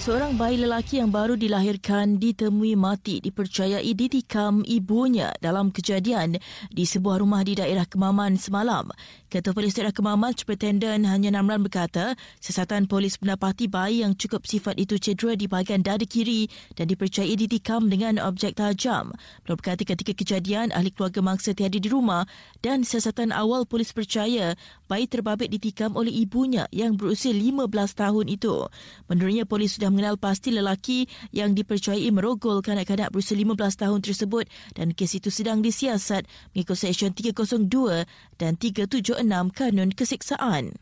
Seorang bayi lelaki yang baru dilahirkan ditemui mati dipercayai ditikam ibunya dalam kejadian di sebuah rumah di daerah Kemaman semalam. Ketua Polis Daerah Kemaman, Superintendent Hanya Namran berkata, sesatan polis mendapati bayi yang cukup sifat itu cedera di bahagian dada kiri dan dipercayai ditikam dengan objek tajam. Belum berkata ketika kejadian, ahli keluarga mangsa tiada di rumah dan siasatan awal polis percaya bayi terbabit ditikam oleh ibunya yang berusia 15 tahun itu. Menurutnya, polis sudah mengenal pasti lelaki yang dipercayai merogol kanak-kanak berusia 15 tahun tersebut dan kes itu sedang disiasat mengikut Seksyen 302 dan 376 Kanun Keseksaan.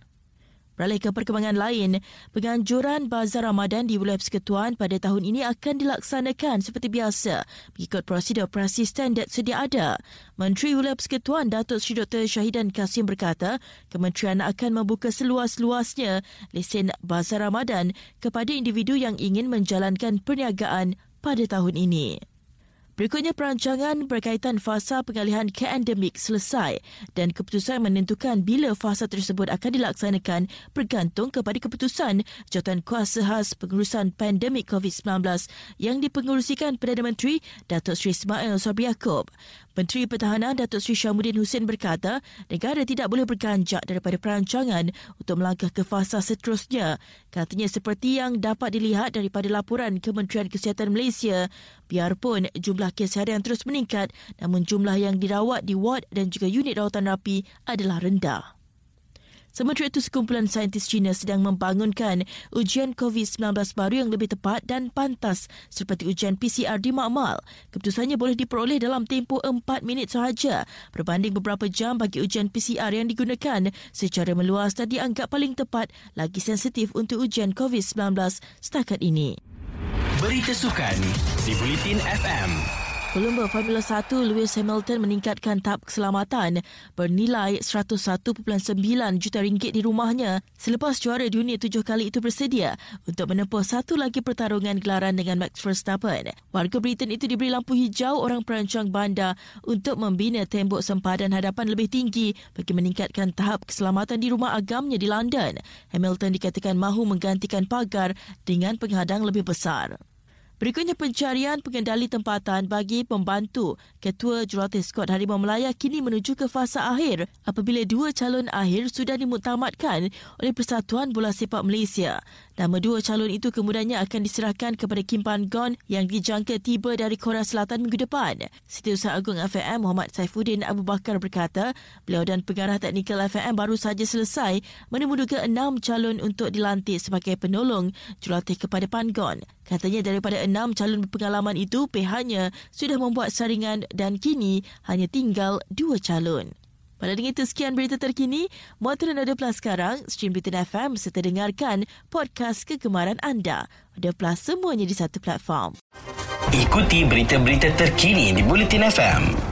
Beralih ke perkembangan lain, penganjuran Bazar Ramadan di Wilayah Persekutuan pada tahun ini akan dilaksanakan seperti biasa mengikut prosedur operasi standard sedia ada. Menteri Wilayah Persekutuan Datuk Seri Dr. Syahidan Kasim berkata, kementerian akan membuka seluas-luasnya lesen Bazar Ramadan kepada individu yang ingin menjalankan perniagaan pada tahun ini. Berikutnya perancangan berkaitan fasa pengalihan ke endemik selesai dan keputusan menentukan bila fasa tersebut akan dilaksanakan bergantung kepada keputusan Jawatan Kuasa Khas Pengurusan Pandemik COVID-19 yang dipengurusikan Perdana Menteri Datuk Seri Ismail Sabri Yaakob. Menteri Pertahanan Datuk Seri Syamuddin Hussein berkata, negara tidak boleh berganjak daripada perancangan untuk melangkah ke fasa seterusnya. Katanya seperti yang dapat dilihat daripada laporan Kementerian Kesihatan Malaysia, biarpun jumlah kes harian terus meningkat, namun jumlah yang dirawat di ward dan juga unit rawatan rapi adalah rendah. Sementara itu, sekumpulan saintis China sedang membangunkan ujian COVID-19 baru yang lebih tepat dan pantas seperti ujian PCR di makmal. Keputusannya boleh diperoleh dalam tempoh 4 minit sahaja berbanding beberapa jam bagi ujian PCR yang digunakan secara meluas dan dianggap paling tepat lagi sensitif untuk ujian COVID-19 setakat ini. Berita sukan di Bulletin FM. Pelumba Formula 1 Lewis Hamilton meningkatkan tahap keselamatan bernilai 101.9 juta ringgit di rumahnya selepas juara dunia tujuh kali itu bersedia untuk menempuh satu lagi pertarungan gelaran dengan Max Verstappen. Warga Britain itu diberi lampu hijau orang perancang bandar untuk membina tembok sempadan hadapan lebih tinggi bagi meningkatkan tahap keselamatan di rumah agamnya di London. Hamilton dikatakan mahu menggantikan pagar dengan penghadang lebih besar. Berikutnya pencarian pengendali tempatan bagi pembantu Ketua Jurulatih Skot Harimau Melaya kini menuju ke fasa akhir apabila dua calon akhir sudah dimuktamadkan oleh Persatuan Bola Sepak Malaysia. Nama dua calon itu kemudiannya akan diserahkan kepada Kim Pan Gon yang dijangka tiba dari Korea Selatan minggu depan. Setiausaha Agung FAM Muhammad Saifuddin Abu Bakar berkata, beliau dan pengarah teknikal FAM baru saja selesai menemuduga enam calon untuk dilantik sebagai penolong jurulatih kepada Pan Gon. Katanya daripada enam calon berpengalaman itu, pihaknya sudah membuat saringan dan kini hanya tinggal dua calon. Pada dengan itu, sekian berita terkini. Muatan Nada Plus sekarang, stream Berita FM serta dengarkan podcast kegemaran anda. Nada Plus semuanya di satu platform. Ikuti berita-berita terkini di Bulletin FM.